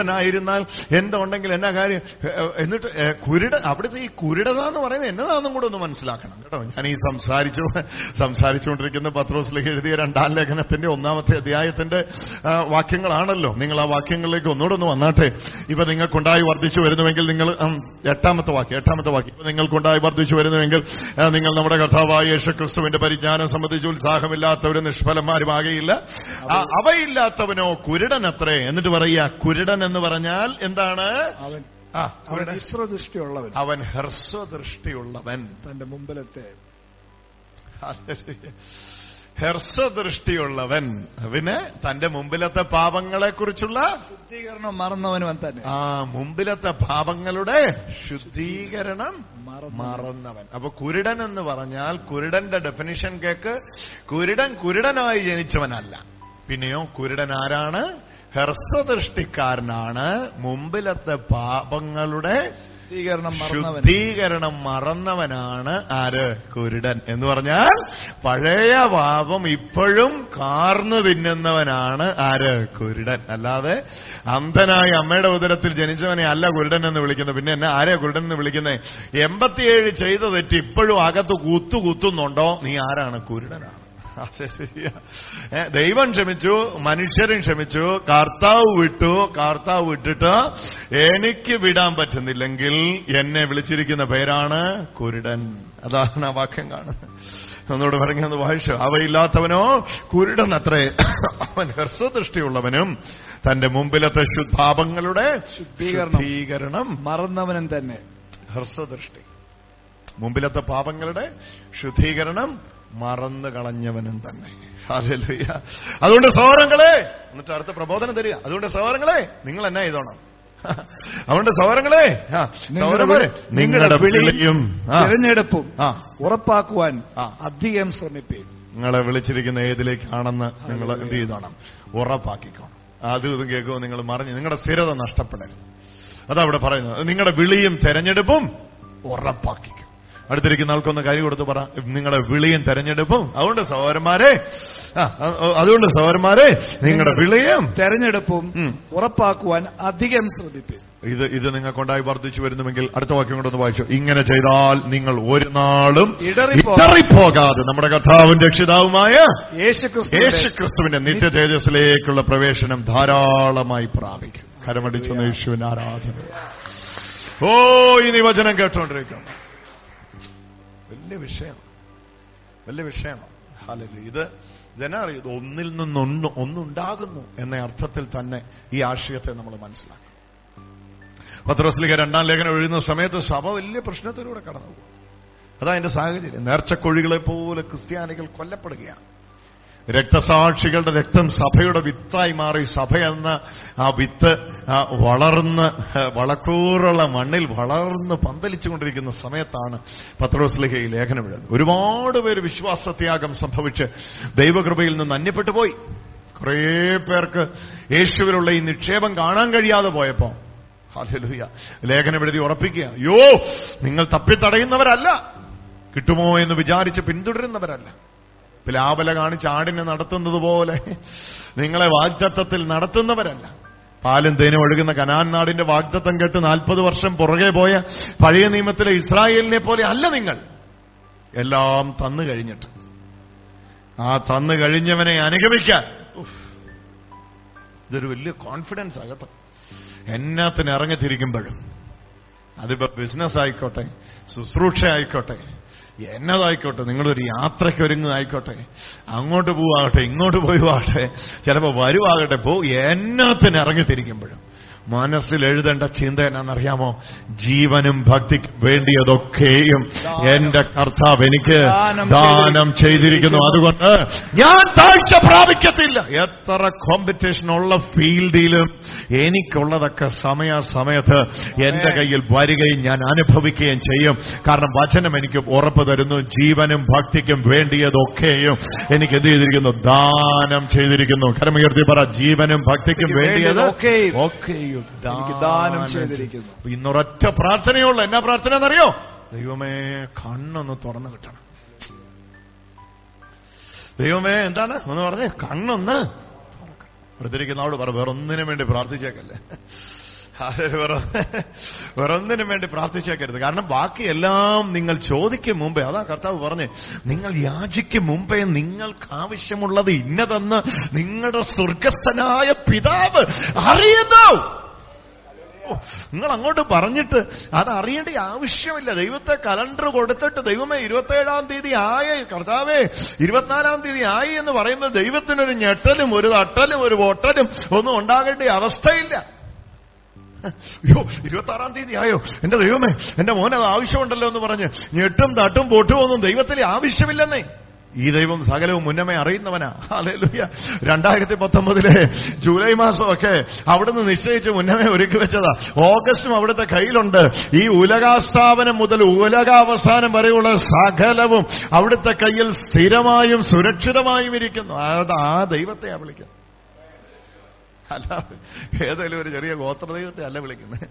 കുരുടനായിരുന്നാൽ എന്തുണ്ടെങ്കിൽ എന്നാ കാര്യം? എന്നിട്ട് കുരുട അവിടുത്തെ ഈ കുരുടത എന്ന് പറയുന്നത് എന്നതാണെന്നും കൂടെ ഒന്ന് മനസ്സിലാക്കണം. കേട്ടോ. ഞാൻ ഈ സംസാരിച്ചു സംസാരിച്ചുകൊണ്ടിരിക്കുന്ന പത്രോസിലേക്ക് എഴുതിയ രണ്ടാം ലേഖനത്തിന്റെ ഒന്നാമത്തെ അധ്യായത്തിന്റെ വാക്യങ്ങളാണല്ലോ. നിങ്ങൾ ആ വാക്യങ്ങളിലേക്ക് ഒന്നുകൂടെ ഒന്ന് വന്നാട്ടെ. ഇപ്പൊ നിങ്ങൾക്കുണ്ടായി വർദ്ധിച്ചു വരുന്നുവെങ്കിൽ നിങ്ങൾ എട്ടാമത്തെ വാക്യം എട്ടാമത്തെ വാക്യം. ഇപ്പൊ നിങ്ങൾക്കുണ്ടായി വർദ്ധിച്ചു വരുന്നുവെങ്കിൽ നിങ്ങൾ നമ്മുടെ കർത്താവായ യേശു ക്രിസ്തുവിന്റെ പരിജ്ഞാനം സംബന്ധിച്ച് ഉത്സാഹമില്ലാത്തവരും നിഷ്ഫലന്മാരുമാകയില്ല അവയില്ലാത്തവനോ കുരുടനത്രേ. എന്നിട്ട് പറയുക കുരുടൻ എന്ന് പറഞ്ഞാൽ എന്താണ്? ആ അവൻ ഹ്രസ്വദൃഷ്ടിയുള്ളവൻ അവൻ ഹ്രസ്വദൃഷ്ടിയുള്ളവൻ. തന്റെ മുമ്പിലത്തെ. ഹ്രസ്വദൃഷ്ടിയുള്ളവൻ. പിന്നെ തന്റെ മുമ്പിലത്തെ പാപങ്ങളെക്കുറിച്ചുള്ള ശുദ്ധീകരണം മറന്നവനും തന്നെ. ആ മുമ്പിലത്തെ പാപങ്ങളുടെ ശുദ്ധീകരണം മറന്നവൻ. അപ്പൊ കുരുടൻ എന്ന് പറഞ്ഞാൽ കുരുടന്റെ ഡെഫിനിഷൻ കേക്ക് കുരുടൻ കുരുടനായി ജനിച്ചവനല്ല. പിന്നെയോ കുരുടൻ ആരാണ്? ഹ്രസ്വദൃഷ്ടിക്കാരനാണ്. മുമ്പിലത്തെ പാപങ്ങളുടെ ശുദ്ധീകരണം മറന്നവനാണ് ആര്? കുരുടൻ. എന്ന് പറഞ്ഞാൽ പഴയ പാപം ഇപ്പോഴും കാർന്നു തിന്നുന്നവനാണ് ആര്? കുരുടൻ. അല്ലാതെ അന്ധനായി അമ്മയുടെ ഉദരത്തിൽ ജനിച്ചവനെ അല്ല കുരുടൻ എന്ന് വിളിക്കുന്നത്. പിന്നെ എന്നെ ആരെ കുരുടൻ എന്ന് വിളിക്കുന്നത് എൺപത്തിയേഴ് ചെയ്ത തെറ്റ് ഇപ്പോഴും അകത്ത് കുത്തു കുത്തുന്നുണ്ടോ? നീ ആരാണ്? കുരുടനാണ്. ദൈവം ക്ഷമിച്ചു മനുഷ്യരും ക്ഷമിച്ചു കർത്താവ് വിട്ടു കർത്താവ് വിട്ടിട്ട് എനിക്ക് വിടാൻ പറ്റുന്നില്ലെങ്കിൽ എന്നെ വിളിച്ചിരിക്കുന്ന പേരാണ് കുരുടൻ. അതാണ് ആ വാക്യം കാണുന്നത്. ഒന്നുകൂടെ പറഞ്ഞത് വായിച്ചു. അവയില്ലാത്തവനോ കുരുടൻ അത്രേ. അവൻ ഹ്രസ്വദൃഷ്ടിയുള്ളവനും തന്റെ മുമ്പിലത്തെ ശുദ്ധാപങ്ങളുടെ ശുദ്ധീകരണം. ശുദ്ധീകരണം. മറന്നവനും തന്നെ. ഹ്രസ്വദൃഷ്ടി. മുമ്പിലത്തെ പാപങ്ങളുടെ ശുദ്ധീകരണം മറന്നു കളഞ്ഞവനും തന്നെ. ഹല്ലേലൂയ. അതുകൊണ്ട് സഹോദരങ്ങളെ എന്നിട്ട് അടുത്ത പ്രബോധനം തരിക. അതുകൊണ്ട് സഹോദരങ്ങളെ നിങ്ങൾ എന്നാ ചെയ്തോണം അതുകൊണ്ട് സഹോദരങ്ങളെ സഹോദരന്മാരെ നിങ്ങളുടെ വിളിയും തിരഞ്ഞെടുപ്പും ഉറപ്പാക്കുവാൻ. അധികം ശ്രമിപ്പേ നിങ്ങളെ വിളിച്ചിരിക്കുന്ന ഏതിലേക്കാണെന്ന് നിങ്ങൾ എന്ത് ചെയ്തോണം? ഉറപ്പാക്കിക്കോണം. അതും ഇതും കേൾക്കുമ്പോൾ നിങ്ങൾ മറിഞ്ഞ് നിങ്ങളുടെ സ്ഥിരത നഷ്ടപ്പെടരുത്. അതവിടെ പറയുന്നത്. നിങ്ങളുടെ വിളിയും തെരഞ്ഞെടുപ്പും ഉറപ്പാക്കിക്കും. അടുത്തിരിക്കുന്ന ആൾക്കൊന്ന് കൈ കൊടുത്ത് പറ. നിങ്ങളുടെ വിളിയും തെരഞ്ഞെടുപ്പും. അതുകൊണ്ട് സഹോദരന്മാരെ അതുകൊണ്ട് സഹോദരന്മാരെ നിങ്ങളുടെ വിളിയും തെരഞ്ഞെടുപ്പും. ഉറപ്പാക്കുവാൻ അധികം ശ്രമിപ്പീൻ ഇത് ഇത് നിങ്ങൾക്കുണ്ടായി വർദ്ധിച്ചു വരുന്നുവെങ്കിൽ അടുത്ത വാക്യം കൊണ്ടൊന്ന് വായിച്ചു. ഇങ്ങനെ ചെയ്താൽ നിങ്ങൾ ഒരു നാളും ഇടറിപ്പോ- ഇടറിപ്പോകാതെ നമ്മുടെ കർത്താവും രക്ഷിതാവുമായ യേശുക്രിസ്തുവിന്റെ യേശു ക്രിസ്തുവിന്റെ നിത്യ തേജസ്സിലേക്കുള്ള പ്രവേശനം ധാരാളമായി പ്രാപിക്കും. കരമടിച്ചു യേശുവിന് ആരാധന. ഓ ഇനി വചനം കേട്ടോണ്ടിരിക്കണം വലിയ വിഷയമാണ്. വലിയ വിഷയമാണ്. ഹാലല് ഇത് ഇതെന്നാ അറിയും? ഇത് ഒന്നിൽ നിന്നൊന്ന് ഒന്നുണ്ടാകുന്നു എന്ന അർത്ഥത്തിൽ തന്നെ ഈ ആശയത്തെ നമ്മൾ മനസ്സിലാക്കണം. പത്രോസ്ലിക രണ്ടാം ലേഖനം എഴുതുന്ന സമയത്ത് സഭ വലിയ പ്രശ്നത്തിലൂടെ കടന്നു പോകും അതാ എന്റെ സാഹചര്യം. നേർച്ചക്കൊഴികളെ പോലെ ക്രിസ്ത്യാനികൾ കൊല്ലപ്പെടുകയാണ്. രക്തസാക്ഷികളുടെ രക്തം സഭയുടെ വിത്തായി മാറി. സഭ എന്ന ആ വിത്ത് വളർന്ന് വളക്കൂറുള്ള മണ്ണിൽ വളർന്ന് പന്തലിച്ചുകൊണ്ടിരിക്കുന്ന സമയത്താണ് പത്രോസ്ലിഹ ഈ ലേഖനം എഴുതുന്നത്. ഒരുപാട് പേര് വിശ്വാസത്യാഗം സംഭവിച്ച് ദൈവകൃപയിൽ നിന്ന് അന്യപ്പെട്ടു പോയി. കുറേ പേർക്ക് യേശുവിലുള്ള ഈ നിക്ഷേപം കാണാൻ കഴിയാതെ പോയപ്പോ ഹല്ലേലൂയ ലേഖനം എഴുതി ഉറപ്പിക്കുക. യോ നിങ്ങൾ തപ്പിത്തടയുന്നവരല്ല കിട്ടുമോ എന്ന് വിചാരിച്ച് പിന്തുടരുന്നവരല്ല. പ്ലാവല കാണിച്ച് ആടിനെ നടത്തുന്നത് പോലെ. നിങ്ങളെ വാഗ്ദത്തത്തിൽ നടത്തുന്നവരല്ല. പാലും തേനും ഒഴുകുന്ന കനാൻ നാടിന്റെ വാഗ്ദത്തം കേട്ട് നാൽപ്പത് വർഷം പുറകെ പോയ പഴയ നിയമത്തിലെ ഇസ്രായേലിനെ പോലെ അല്ല നിങ്ങൾ. എല്ലാം തന്നു കഴിഞ്ഞിട്ട്. ആ തന്നു കഴിഞ്ഞവനെ അനുഗമിക്കാൻ. ഇതൊരു വലിയ കോൺഫിഡൻസ് ആകട്ടെ. എന്നാത്തിന് ഇറങ്ങിത്തിരിക്കുമ്പോഴും അതിപ്പോ ബിസിനസ് ആയിക്കോട്ടെ ശുശ്രൂഷ ആയിക്കോട്ടെ എന്നതായിക്കോട്ടെ നിങ്ങളൊരു യാത്രയ്ക്ക് ഒരുങ്ങുന്നതായിക്കോട്ടെ അങ്ങോട്ട് പോവാകട്ടെ ഇങ്ങോട്ട് പോയി പോവാകട്ടെ ചിലപ്പോ വരുവാകട്ടെ പോ എന്നാത്തിന് ഇറങ്ങിത്തിരിക്കുമ്പോഴും മനസ്സിൽ എഴുതേണ്ട ചിന്ത എന്നാണെന്നറിയാമോ? ജീവനും ഭക്തിക്ക് വേണ്ടിയതൊക്കെയും എന്റെ കർത്താവ് എനിക്ക് ദാനം ചെയ്തിരിക്കുന്നു. അതുകൊണ്ട് ഞാൻ താഴ്ച പ്രാപിക്കത്തില്ല. എത്ര കോമ്പറ്റീഷൻ ഉള്ള ഫീൽഡിലും എനിക്കുള്ളതൊക്കെ സമയാസമയത്ത് എന്റെ കയ്യിൽ വരികയും ഞാൻ അനുഭവിക്കുകയും ചെയ്യും. കാരണം വചനം എനിക്ക് ഉറപ്പ് തരുന്നു. ജീവനും ഭക്തിക്കും വേണ്ടിയതൊക്കെയും എനിക്ക് എന്ത് ചെയ്തിരിക്കുന്നു? ദാനം ചെയ്തിരിക്കുന്നു. കരമുയർത്തി പറ ജീവനും ഭക്തിക്കും വേണ്ടിയത് ഒക്കെയും. എനിക്ക് ദാനം ചെയ്തിരിക്കുന്നു. ഇന്നൊരൊറ്റ പ്രാർത്ഥനയുള്ളൂ. എന്നാ പ്രാർത്ഥന എന്നറിയോ? ദൈവമേ കണ്ണൊന്ന് തുറന്നു കിട്ടണം. ദൈവമേ എന്താണ്? ഒന്ന് പറഞ്ഞേ കണ്ണൊന്ന് തുറക്കണം. അടുത്തിരിക്കുന്നവട് പറ വേറൊന്നിനും വേണ്ടി പ്രാർത്ഥിച്ചേക്കല്ലേ. വേറൊന്നിനും വേണ്ടി പ്രാർത്ഥിച്ചേക്കരുത്. കാരണം ബാക്കിയെല്ലാം നിങ്ങൾ ചോദിക്കും മുമ്പേ അതാ കർത്താവ് പറഞ്ഞു നിങ്ങൾ യാചിക്കും മുമ്പേ നിങ്ങൾക്ക് ആവശ്യമുള്ളത് ഇന്നതെന്ന് നിങ്ങളുടെ സ്വർഗസ്ഥനായ പിതാവ് അറിയുന്നു. നിങ്ങൾ അങ്ങോട്ട് പറഞ്ഞിട്ട് അത് അറിയേണ്ട ആവശ്യമില്ല. ദൈവത്തെ കലണ്ടർ കൊടുത്തിട്ട് ദൈവമേ ഇരുപത്തേഴാം തീയതി ആയ. കർത്താവേ ഇരുപത്തിനാലാം തീയതി ആയി എന്ന് പറയുമ്പോൾ ദൈവത്തിനൊരു ഞെട്ടലും ഒരു തട്ടലും ഒരു പൊട്ടലും ഒന്നും ഉണ്ടാകേണ്ട അവസ്ഥയില്ല. അയ്യോ ഇരുപത്തി ആറാം തീയതി ആയോ? എന്റെ ദൈവമേ എന്റെ മോൻ അത് ആവശ്യമുണ്ടല്ലോ എന്ന് പറഞ്ഞ് ഞെട്ടും തട്ടും പൊട്ടും ഒന്നും ദൈവത്തിന് ആവശ്യമില്ലെന്നേ. ഈ ദൈവം സകലവും മുന്നമേ അറിയുന്നവനാ. അല്ലേലൂയ രണ്ടായിരത്തി പത്തൊമ്പതിലെ ജൂലൈ മാസമൊക്കെ അവിടുന്ന് നിശ്ചയിച്ച് മുന്നമേ ഒരുക്കി വെച്ചതാ. ഓഗസ്റ്റും അവിടുത്തെ കയ്യിലുണ്ട്. ഈ ഉലകാസ്ഥാപനം മുതൽ ഉലകാവസാനം വരെയുള്ള സകലവും അവിടുത്തെ കയ്യിൽ സ്ഥിരമായും സുരക്ഷിതമായും ഇരിക്കുന്നു. അത് ആ ദൈവത്തെയാ വിളിക്കുന്നത്. അല്ലാതെ ഏതെങ്കിലും ഒരു ചെറിയ ഗോത്രദൈവത്തെ അല്ല വിളിക്കുന്നത്.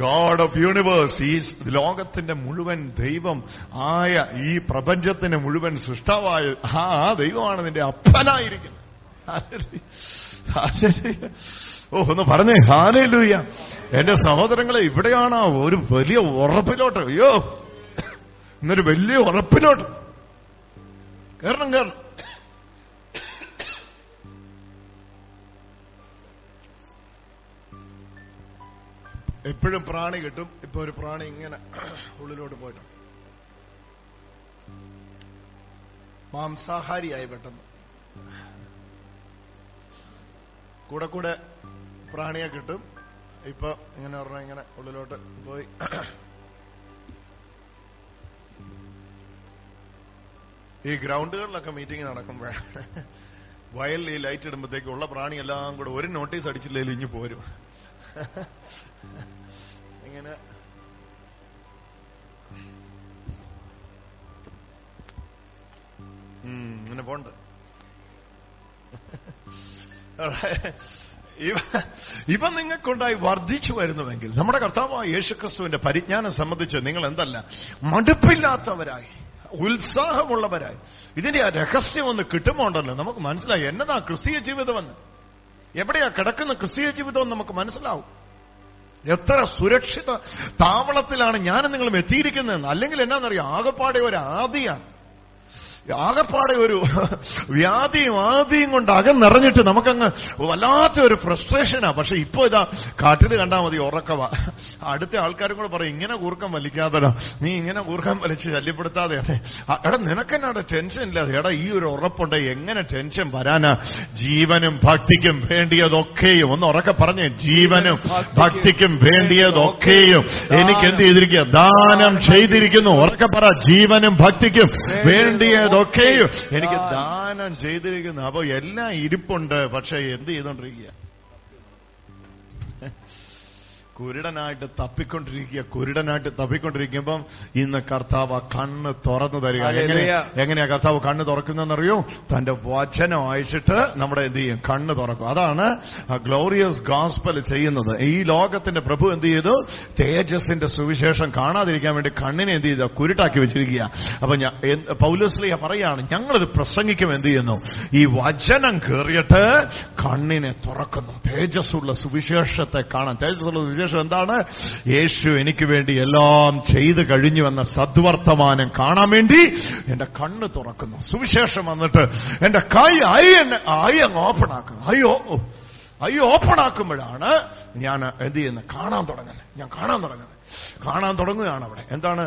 ഗോഡ് ഓഫ് യൂണിവേഴ്സ് ഈ ലോകത്തിന്റെ മുഴുവൻ ദൈവം. ആയ ഈ പ്രപഞ്ചത്തിന്റെ മുഴുവൻ സൃഷ്ടാവായ ആ ദൈവമാണ് നിന്റെ അപ്പനായിരിക്കുന്നത്. ഓ ഒന്ന് പറഞ്ഞേ. ഹാലൂയ എന്റെ സഹോദരങ്ങളെ ഇവിടെയാണ് ഒരു വലിയ ഉറപ്പിലോട്ട്. അയ്യോ. ഇന്നൊരു വലിയ ഉറപ്പിലോട്ട്. കയറണം കയറണം എപ്പോഴും പ്രാണി കിട്ടും. ഇപ്പൊ ഒരു പ്രാണി ഇങ്ങനെ ഉള്ളിലോട്ട് പോയിട്ട് മാംസാഹാരിയായി പെട്ടെന്ന്. കൂടെ കൂടെ പ്രാണിയെ കിട്ടും. ഇപ്പൊ ഇങ്ങനെ പറഞ്ഞ ഇങ്ങനെ ഉള്ളിലോട്ട് പോയി. ഈ ഗ്രൗണ്ടുകളിലൊക്കെ മീറ്റിംഗ് നടക്കുമ്പോഴാണ് വയലിൽ ഈ ലൈറ്റ് ഇടുമ്പോഴത്തേക്ക് ഉള്ള പ്രാണി എല്ലാം കൂടെ ഒരു നോട്ടീസ് അടിച്ചില്ലെങ്കിൽ ഇഞ്ഞു പോരും. ഇങ്ങനെ. ഇങ്ങനെ പോണ്ട്. ഇവ ഇവ നിങ്ങൾക്കുണ്ടായി വർദ്ധിച്ചു വരുന്നുവെങ്കിൽ നമ്മുടെ കർത്താവായ യേശുക്രിസ്തുവിന്റെ പരിജ്ഞാനം സംബന്ധിച്ച് നിങ്ങൾ എന്തല്ല? മടുപ്പില്ലാത്തവരായി ഉത്സാഹമുള്ളവരായി. ഇതിന്റെ ആ രഹസ്യം ഒന്ന് കിട്ടുമോണ്ടല്ലോ നമുക്ക് മനസ്സിലായി. എന്നതാ ക്രിസ്തീയ ജീവിതമെന്ന്? എവിടെയാ കിടക്കുന്ന ക്രിസ്തീയ ജീവിതം നമുക്ക് മനസ്സിലാവും. എത്ര സുരക്ഷിത താവളത്തിലാണ് ഞാനും നിങ്ങളും എത്തിയിരിക്കുന്നതെന്ന് അല്ലെങ്കിൽ എന്നാന്നറിയാം? ആകപ്പാടെ ഒരു ആദിയാണ് ആകപ്പാടെ ഒരു വ്യാധിയും ആദിയും കൊണ്ട് അകന്നിറഞ്ഞിട്ട് നമുക്കങ്ങ് വല്ലാത്ത ഒരു ഫ്രസ്ട്രേഷനാ പക്ഷെ ഇപ്പോ ഇതാ കാട്ടിൽ കണ്ടാൽ മതി ഉറക്കവാ. അടുത്ത ആൾക്കാരും കൂടെ പറയും ഇങ്ങനെ കൂർക്കം വലിക്കാതെടാ. നീ ഇങ്ങനെ കൂർക്കം വലിച്ച് ശല്യപ്പെടുത്താതെ അതെ എടാ നിനക്കെന്നാടെ ടെൻഷൻ ഇല്ലാതെ? എടാ ഈ ഒരു ഉറപ്പുണ്ട്. എങ്ങനെ ടെൻഷൻ വരാനാ? ജീവനും ഭക്തിക്കും വേണ്ടിയതൊക്കെയും. ഒന്ന് ഉറക്കെ പറഞ്ഞേ. ജീവനും ഭക്തിക്കും വേണ്ടിയതൊക്കെയും. എനിക്ക് എന്ത് ചെയ്തിരിക്കുക ദാനം ചെയ്തിരിക്കുന്നു. ഉറക്കെ പറ. ജീവനും ഭക്തിക്കും വേണ്ടിയതൊക്കെയും എനിക്ക് ദാനം ചെയ്തിരിക്കുന്നു. അപ്പൊ എല്ലാം ഇരിപ്പുണ്ട്. പക്ഷെ എന്ത് ചെയ്തോണ്ടിരിക്കുക? കുരുടനായിട്ട് തപ്പിക്കൊണ്ടിരിക്കുക കുരുടനായിട്ട് തപ്പിക്കൊണ്ടിരിക്കുമ്പം ഇന്ന് കർത്താവ് കണ്ണ് തുറന്നു തരിക. എങ്ങനെയാ കർത്താവ് കണ്ണ് തുറക്കുന്നതെന്നറിയോ? തന്റെ വചനം അയച്ചിട്ട് നമ്മുടെ എന്ത് ചെയ്യും? കണ്ണ് തുറക്കും. അതാണ് ഗ്ലോറിയസ് ഗാസ്പൽ ചെയ്യുന്നത്. ഈ ലോകത്തിന്റെ പ്രഭു എന്ത് ചെയ്തു? തേജസിന്റെ സുവിശേഷം കാണാതിരിക്കാൻ വേണ്ടി കണ്ണിനെ എന്ത് ചെയ്ത? കുരുട്ടാക്കി വെച്ചിരിക്കുക. അപ്പൊ പൗലസ്ലിയ പറയാണ് ഞങ്ങളിത് പ്രസംഗിക്കും എന്ത് ചെയ്യുന്നു? ഈ വചനം കയറിയിട്ട് കണ്ണിനെ തുറക്കുന്നു. തേജസ്സുള്ള സുവിശേഷത്തെ കാണാൻ. തേജസ്സുള്ള സുവിശേഷം എന്താണ്? യേശു എനിക്ക് വേണ്ടി എല്ലാം ചെയ്തു കഴിഞ്ഞു എന്ന സദ്വർത്തമാനം കാണാൻ വേണ്ടി എന്റെ കണ്ണ് തുറക്കുന്നു. സുവിശേഷം വന്നിട്ട് എന്റെ കൈ ഐ എന്നെ ഐ അങ്ങ് ഓപ്പൺ ആക്കുന്നു. അയ്യോ ഐ ഓപ്പൺ ആക്കുമ്പോഴാണ് ഞാൻ എന്ത് ചെയ്യുന്നത്? കാണാൻ തുടങ്ങുന്നത്. ഞാൻ കാണാൻ തുടങ്ങുന്നത്. കാണാൻ തുടങ്ങുകയാണ് അവിടെ. എന്താണ്?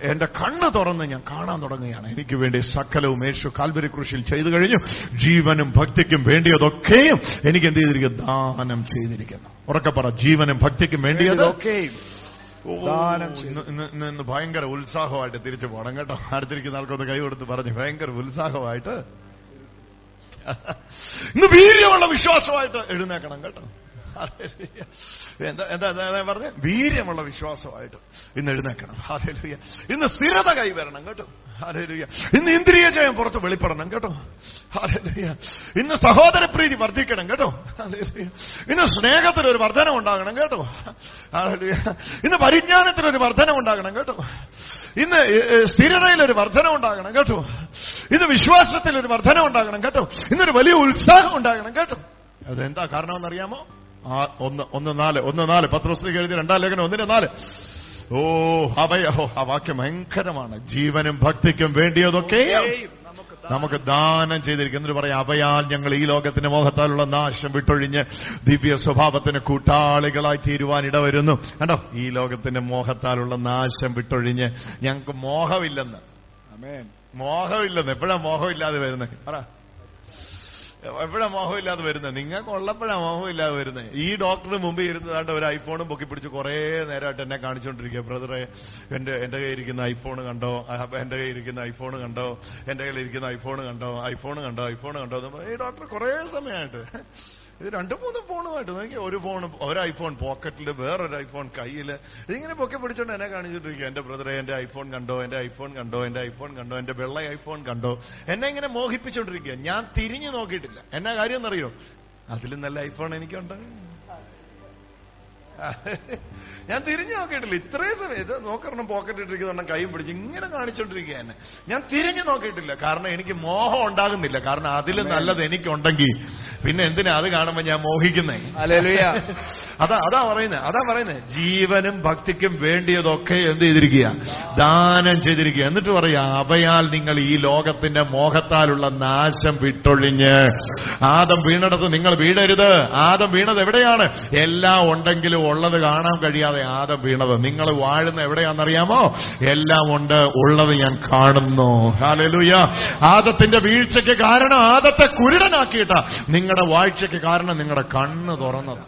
എന്റെ കണ്ണ് തുറന്ന് ഞാൻ കാണാൻ തുടങ്ങുകയാണ്. എനിക്ക് വേണ്ടി സകലവും യേശു കാൽവരി കൃഷിയിൽ ചെയ്തു കഴിഞ്ഞു. ജീവനും ഭക്തിക്കും വേണ്ടിയതൊക്കെയും എനിക്ക് എന്ത് ചെയ്തിരിക്കുന്നു? ദാനം ചെയ്തിരിക്കുന്നു. ഉറക്കെ പറ ജീവനും ഭക്തിക്കും വേണ്ടിയതൊക്കെയും ഇന്ന് ഭയങ്കര ഉത്സാഹമായിട്ട് തിരിച്ചു പോകണം കേട്ടോ. അടുത്തിരിക്കുന്ന ആൾക്കൊന്ന് കൈ കൊടുത്ത് പറഞ്ഞു ഭയങ്കര ഉത്സാഹമായിട്ട്. ഇന്ന് വീര്യമുള്ള വിശ്വാസമായിട്ട് എഴുന്നേക്കണം കേട്ടോ. എന്താ എന്താ എന്താ പറഞ്ഞ? വീര്യമുള്ള വിശ്വാസമായിട്ട് ഇന്ന് എഴുന്നേക്കണം ഹാലേലുയ ഇന്ന് സ്ഥിരത കൈവരണം കേട്ടോ. ഹാലേലൂയ ഇന്ന് ഇന്ദ്രിയ ജയം പുറത്ത് വെളിപ്പെടണം കേട്ടോ. ഹാലേലൂയ ഇന്ന് സഹോദര പ്രീതി വർദ്ധിക്കണം കേട്ടോ. ഹാലേലൂയ ഇന്ന് സ്നേഹത്തിൽ ഒരു വർധനം ഉണ്ടാകണം കേട്ടോ. ഹാലേലൂയ ഇന്ന് പരിജ്ഞാനത്തിൽ ഒരു വർധനം ഉണ്ടാകണം കേട്ടോ. ഇന്ന് സ്ഥിരതയിൽ ഒരു വർധനം ഉണ്ടാകണം കേട്ടോ. ഇന്ന് വിശ്വാസത്തിൽ ഒരു വർധനം ഉണ്ടാകണം കേട്ടോ. ഇന്നൊരു വലിയ ഉത്സാഹം ഉണ്ടാകണം കേട്ടോ. അതെന്താ കാരണമെന്നറിയാമോ? ഒന്ന് ഒന്ന് നാല് ഒന്ന് നാല്. പത്രോസ്ലിക്ക് എഴുതി രണ്ടാം ലേഖനം ഒന്നിന് നാല്. ഓ ഓ ആ വാക്യം ഭയങ്കരമാണ്. ജീവനും ഭക്തിക്കും വേണ്ടിയതൊക്കെ നമുക്ക് ദാനം ചെയ്തിരിക്കുന്നു പറയാം അവയാൽ ഞങ്ങൾ ഈ ലോകത്തിന്റെ മോഹത്താലുള്ള നാശം വിട്ടൊഴിഞ്ഞ് ദിവ്യ സ്വഭാവത്തിന് കൂട്ടാളികളായി തീരുവാൻ ഇടവരുന്നു. കണ്ടോ? ഈ ലോകത്തിന്റെ മോഹത്താലുള്ള നാശം വിട്ടൊഴിഞ്ഞ് ഞങ്ങൾക്ക് മോഹമില്ലെന്ന്. മോഹമില്ലെന്ന്. എപ്പോഴാ മോഹമില്ലാതെ വരുന്നത്? പറ. എപ്പോഴാ മോഹം ഇല്ലാതെ വരുന്നത് നിങ്ങൾക്ക് ഉള്ളപ്പോഴാ മോഹം ഇല്ലാതെ വരുന്നത് ഈ ഡോക്ടറിന് മുമ്പ് ഇരുന്നതാണ്ട് ഒരു ഐഫോണും പൊക്കി പിടിച്ച് കുറേ നേരമായിട്ട് എന്നെ കാണിച്ചുകൊണ്ടിരിക്കുക ബ്രദറെ എന്റെ എന്റെ കയ്യിൽ ഇരിക്കുന്ന ഐഫോൺ കണ്ടോ? എന്റെ കയ്യിൽ ഇരിക്കുന്ന ഐഫോൺ കണ്ടോ? എന്റെ കയ്യിൽ ഇരിക്കുന്ന ഐഫോൺ കണ്ടോ? ഐഫോൺ കണ്ടോ? ഐഫോൺ കണ്ടോ? എന്ന് ഈ ഡോക്ടർ കുറേ സമയമായിട്ട്. ഇത് രണ്ടു മൂന്ന് ഫോണുമായിട്ട് നോക്കി ഒരു ഫോൺ ഒരു ഐഫോൺ പോക്കറ്റിൽ വേറൊരു ഐഫോൺ കയ്യിൽ ഇതിങ്ങനെ പൊക്കെ പിടിച്ചോണ്ട് എന്നെ കാണിച്ചിട്ടിരിക്കുക എന്റെ ബ്രദറെ എന്റെ ഐഫോൺ കണ്ടോ? എന്റെ ഐഫോൺ കണ്ടോ? എന്റെ ഐഫോൺ കണ്ടോ? എന്റെ വെള്ള ഐഫോൺ കണ്ടോ? എന്നെ ഇങ്ങനെ മോഹിപ്പിച്ചോണ്ടിരിക്കുക ഞാൻ തിരിഞ്ഞു നോക്കിയിട്ടില്ല. എന്നാ കാര്യം എന്നറിയോ? അതിലും നല്ല ഐഫോൺ എനിക്കുണ്ട്. ഞാൻ തിരിഞ്ഞു നോക്കിയിട്ടില്ല. ഇത്രയും സമയം ഇത് നോക്കണം പോക്കറ്റ് ഇട്ടിരിക്കുന്നുണ്ടെങ്കിൽ കൈ പിടിച്ച് ഇങ്ങനെ കാണിച്ചോണ്ടിരിക്കുക ഞാൻ തിരിഞ്ഞു നോക്കിയിട്ടില്ല. കാരണം എനിക്ക് മോഹം ഉണ്ടാകുന്നില്ല. കാരണം അതിലും നല്ലത് എനിക്കുണ്ടെങ്കിൽ. പിന്നെ എന്തിനാ അത് കാണുമ്പോ ഞാൻ മോഹിക്കുന്നേ? അതാ അതാ പറയുന്നത് അതാ പറയുന്നത് ജീവനും ഭക്തിക്കും വേണ്ടിയതൊക്കെ എന്ത് ചെയ്തിരിക്കുക? ദാനം ചെയ്തിരിക്കുക. എന്നിട്ട് പറയാ അവയാൽ നിങ്ങൾ ഈ ലോകത്തിന്റെ മോഹത്താലുള്ള നാശം വിട്ടൊഴിഞ്ഞ്. ആദം വീണടത്ത് നിങ്ങൾ വീടരുത്. ആദം വീണത് എവിടെയാണ്? എല്ലാം ഉണ്ടെങ്കിലും ഉള്ളത് കാണാൻ കഴിയാതെ ആദം വീണത്. നിങ്ങൾ വാഴുന്ന എവിടെയാണെന്നറിയാമോ? എല്ലാം ഉണ്ട് ഉള്ളത് ഞാൻ കാണുന്നു. ഹാലലൂയ ആദത്തിന്റെ വീഴ്ചയ്ക്ക് കാരണം ആദത്തെ കുരുടനാക്കിയിട്ട നിങ്ങളുടെ വാഴ്ചയ്ക്ക് കാരണം നിങ്ങളുടെ കണ്ണ് തുറന്നത്.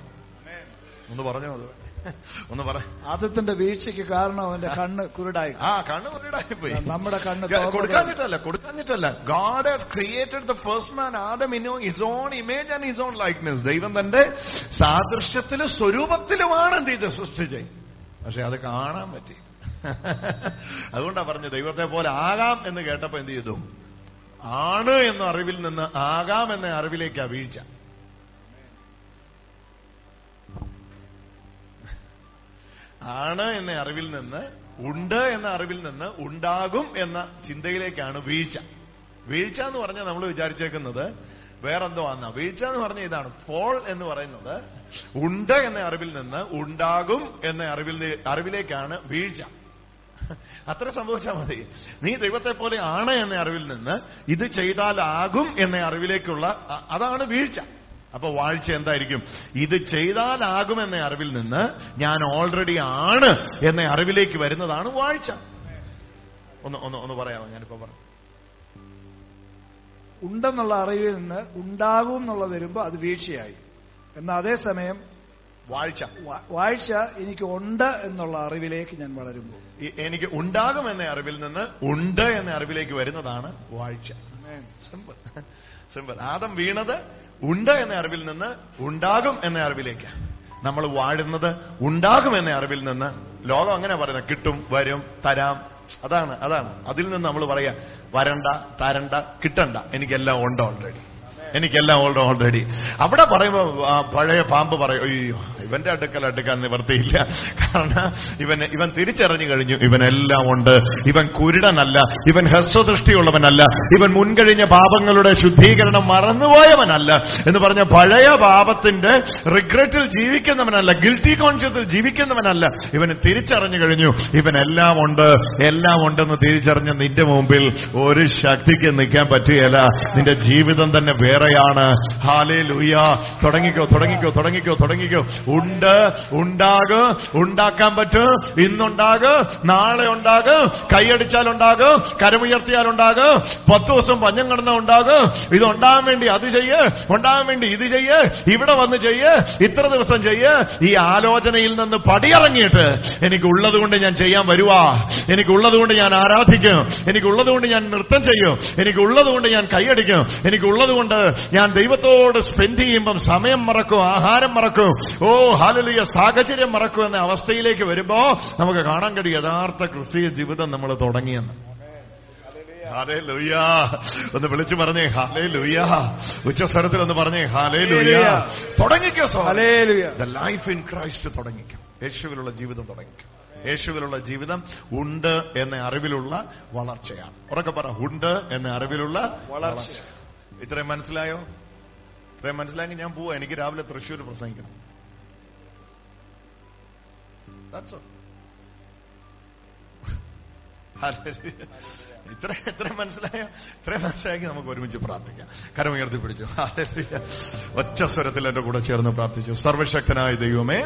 ഒന്ന് പറഞ്ഞോ അത്. ഒന്ന് പറ. ആദ്യത്തിന്റെ വീഴ്ചയ്ക്ക് കാരണം അവന്റെ കണ്ണ് കുരുടായി. ആ കണ്ണ് കുരുടായി പോയി നമ്മുടെ കണ്ണ് കൊടുക്കാഞ്ഞിട്ടല്ല കൊടുക്കാഞ്ഞിട്ടല്ല. God created the first man Adam in his own image and his own likeness ദൈവം തന്റെ സാദൃശ്യത്തിലും സ്വരൂപത്തിലുമാണ് എന്ത് ചെയ്ത്. സൃഷ്ടിച്ചത് പക്ഷെ അത് കാണാൻ പറ്റി. അതുകൊണ്ടാ പറഞ്ഞു ദൈവത്തെ പോലെ ആകാം എന്ന് കേട്ടപ്പോ എന്ത് ചെയ്തു? ആണ് എന്ന അറിവിൽ നിന്ന് ആകാം എന്ന അറിവിലേക്കാ വീഴ്ച. ആണ് എന്ന അറിവിൽ നിന്ന് ഉണ്ട് എന്ന അറിവിൽ നിന്ന് ഉണ്ടാകും എന്ന ചിന്തയിലേക്കാണ് വീഴ്ച. വീഴ്ച എന്ന് പറഞ്ഞാൽ നമ്മൾ വിചാരിച്ചേക്കുന്നത് വേറെന്തോ ആന്ന. വീഴ്ച എന്ന് പറഞ്ഞ ഇതാണ്. ഫോൾ എന്ന് പറയുന്നത് ഉണ്ട് എന്ന അറിവിൽ നിന്ന് ഉണ്ടാകും എന്ന അറിവിൽ അറിവിലേക്കാണ് വീഴ്ച. അത്ര സംഭവിച്ചാൽ മതി. നീ ദൈവത്തെ പോലെ ആണ് എന്ന അറിവിൽ നിന്ന് ഇത് ചെയ്താലാകും എന്ന അറിവിലേക്കുള്ള അതാണ് വീഴ്ച. അപ്പൊ വാഴ്ച എന്തായിരിക്കും? ഇത് ചെയ്താലാകും എന്ന അറിവിൽ നിന്ന് ഞാൻ ഓൾറെഡി ആണ് എന്ന അറിവിലേക്ക് വരുന്നതാണ് വാഴ്ച. ഒന്ന് ഒന്ന് ഒന്ന് പറയാമോ? ഞാനിപ്പോ പറഞ്ഞു ഉണ്ടെന്നുള്ള അറിവിൽ നിന്ന് ഉണ്ടാകും എന്നുള്ളത് വരുമ്പോ അത് വീഴ്ചയായി. എന്നാൽ അതേസമയം വാഴ്ച. വാഴ്ച എനിക്ക് ഉണ്ട് എന്നുള്ള അറിവിലേക്ക് ഞാൻ വളരുമ്പോൾ. എനിക്ക് ഉണ്ടാകും എന്ന അറിവിൽ നിന്ന് ഉണ്ട് എന്ന അറിവിലേക്ക് വരുന്നതാണ് വാഴ്ച. Simple simple. ആദം വീണത് ഉണ്ട് എന്ന അറിവിൽ നിന്ന് ഉണ്ടാകും എന്ന അറിവിലേക്ക്. നമ്മൾ വാഴുന്നത് ഉണ്ടാകും എന്ന അറിവിൽ നിന്ന് ലോകം അങ്ങനെ പറയുന്നത് കിട്ടും വരും തരാം. അതാണ് അതാണ്. അതിൽ നിന്ന് നമ്മൾ പറയാ വരണ്ട തരണ്ട കിട്ടണ്ട. എനിക്കെല്ലാം ഉണ്ട് ഓൾറെഡി എനിക്കെല്ലാം ഉണ്ട് ഓൾറെഡി. അവിടെ പറയുമ്പോ പഴയ പാമ്പ് പറയും അയ്യോ ഇവന്റെ അടുക്കൽ അടുക്കാൻ നിവർത്തിയില്ല. കാരണം ഇവൻ ഇവൻ തിരിച്ചറിഞ്ഞു കഴിഞ്ഞു ഇവനെല്ലാം ഉണ്ട്. ഇവൻ കുരുടനല്ല ഇവൻ ഹ്രസ്വദൃഷ്ടിയുള്ളവനല്ല ഇവൻ മുൻകഴിഞ്ഞ പാപങ്ങളുടെ ശുദ്ധീകരണം മറന്നുപോയവനല്ല. എന്ന് പറഞ്ഞ പഴയ പാപത്തിന്റെ റിഗ്രറ്റിൽ ജീവിക്കുന്നവനല്ല ഗിൽറ്റി കോൺഷ്യസിൽ ജീവിക്കുന്നവനല്ല. ഇവന് തിരിച്ചറിഞ്ഞു കഴിഞ്ഞു ഇവനെല്ലാം ഉണ്ട്. എല്ലാം ഉണ്ടെന്ന് തിരിച്ചറിഞ്ഞ നിന്റെ മുമ്പിൽ ഒരു ശക്തിക്ക് നിൽക്കാൻ പറ്റുകയല്ല. നിന്റെ ജീവിതം തന്നെ വേറെയാണ് ഹാലേ ലൂയ തുടങ്ങിക്കോ തുടങ്ങിക്കോ തുടങ്ങിക്കോ തുടങ്ങിക്കോ. ഉണ്ട് ഉണ്ടാക് ഉണ്ടാക്കാൻ പറ്റും. ഇന്നുണ്ടാക് നാളെ ഉണ്ടാക് കൈയടിച്ചാൽ ഉണ്ടാകും കരമുയർത്തിയാൽ ഉണ്ടാകും പത്ത് ദിവസം പഞ്ഞം കിടന്ന ഉണ്ടാകും. ഇത് ഉണ്ടാകാൻ വേണ്ടി അത് ചെയ്യ് ഉണ്ടാകാൻ വേണ്ടി ഇത് ചെയ്യ് ഇവിടെ വന്ന് ചെയ്യ് ഇത്ര ദിവസം ചെയ്യ്. ഈ ആലോചനയിൽ നിന്ന് പടിയിറങ്ങിയിട്ട് എനിക്കുള്ളത് കൊണ്ട് ഞാൻ ചെയ്യാൻ വരുവാ. എനിക്കുള്ളത് കൊണ്ട് ഞാൻ ആരാധിക്കും. എനിക്കുള്ളത് കൊണ്ട് ഞാൻ നൃത്തം ചെയ്യും. എനിക്കുള്ളത് കൊണ്ട് ഞാൻ കൈയടിക്കും. എനിക്കുള്ളത് കൊണ്ട് ഞാൻ ദൈവത്തോട് സ്പെൻഡ് ചെയ്യുമ്പം സമയം മറക്കും ആഹാരം മറക്കും. ഓ ഹാലലിയ സാഹചര്യം മറക്കും എന്ന അവസ്ഥയിലേക്ക് വരുമ്പോ നമുക്ക് കാണാൻ കഴിയും യഥാർത്ഥ ക്രിസ്തീയ ജീവിതം നമ്മൾ തുടങ്ങിയെന്ന്. ഹാലേ ലൂയ ഒന്ന് വിളിച്ചു പറഞ്ഞേ ഹാലേ ലൂയ ഉച്ചസ്വരത്തിൽ ഒന്ന് പറഞ്ഞേ ഹാലേ ലൂയ തുടങ്ങിക്കോ so hallelujah the life in Christ തുടങ്ങിക്കും. യേശുവിലുള്ള ജീവിതം തുടങ്ങിക്കും. യേശുവിലുള്ള ജീവിതം ഉണ്ട് എന്ന അറിവിലുള്ള വളർച്ചയാണ്. ഉറക്കെ പറ ഉണ്ട് എന്ന അറിവിലുള്ള വളർച്ച. ഇത്രയും മനസ്സിലായോ? ഇത്രയും മനസ്സിലായെങ്കിൽ ഞാൻ പോവാ. എനിക്ക് രാവിലെ തൃശ്ശൂർ പ്രസംഗിക്കണം. ഇത്ര എത്ര മനസ്സിലായോ? ഇത്രയും മനസ്സിലാക്കി നമുക്ക് ഒരുമിച്ച് പ്രാർത്ഥിക്കാം. കരം ഉയർത്തി പിടിച്ചു Hallelujah. ഒറ്റ സ്വരത്തിൽ എന്റെ കൂടെ ചേർന്ന് പ്രാർത്ഥിച്ചു. സർവശക്തനായ ദൈവമേ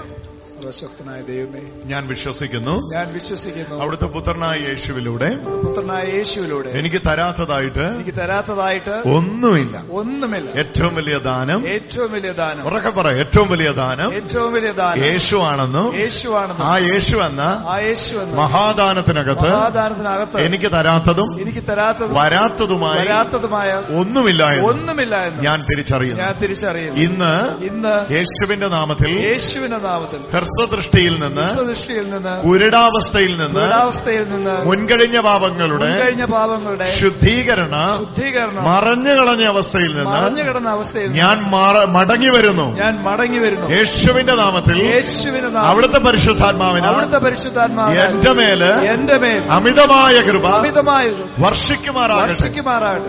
സർവശക്തനായ ദൈവമേ. ഞാൻ വിശ്വസിക്കുന്നു. ഞാൻ വിശ്വസിക്കുന്നു. അവിടുത്തെ പുത്രനായ യേശുവിലൂടെ പുത്രനായ യേശുവിലൂടെ എനിക്ക് തരാത്തതായിട്ട് എനിക്ക് തരാത്തതായിട്ട് ഒന്നുമില്ല. ഒന്നുമില്ല. ഏറ്റവും വലിയ ദാനം ഏറ്റവും വലിയ ദാനം. ഉറക്കെ പറ ഏറ്റവും വലിയ ദാനം ഏറ്റവും വലിയ ദാനം. യേശു ആണെന്നും യേശു ആണെന്നും ആ യേശു എന്ന ആ യേശു എന്ന മഹാദാനത്തിനകത്ത് മഹാദാനത്തിനകത്ത് എനിക്ക് തരാത്തതും എനിക്ക് തരാത്തതും വരാത്തതുമായ വരാത്തതുമായ ഒന്നുമില്ല ഒന്നുമില്ല എന്ന് ഞാൻ തിരിച്ചറിയുന്നു. ഞാൻ തിരിച്ചറിയുന്നു. ഇന്ന് ഇന്ന് യേശുവിന്റെ നാമത്തിൽ യേശുവിന്റെ നാമത്തിൽ ഹ്രസ്വദൃഷ്ടിയിൽ നിന്ന് കുരുടാവസ്ഥയിൽ നിന്ന് മുൻകഴിഞ്ഞ പാപങ്ങളുടെ മുൻകഴിഞ്ഞ പാപങ്ങളുടെ ശുദ്ധീകരണ ശുദ്ധീകരണം മറഞ്ഞു കളഞ്ഞ അവസ്ഥയിൽ നിന്ന് മറഞ്ഞു കിടന്ന അവസ്ഥയിൽ ഞാൻ മടങ്ങി വരുന്നു. ഞാൻ മടങ്ങി വരുന്നു. യേശുവിന്റെ നാമത്തിൽ യേശുവിന്റെ അവിടുത്തെ പരിശുദ്ധാത്മാവിന് അവിടുത്തെ പരിശുദ്ധാത്മാവ് എന്റെ മേൽ എന്റെ മേൽ അമിതമായ കൃപ അമിതമായ വർഷിക്കുമാറാകട്ടെ.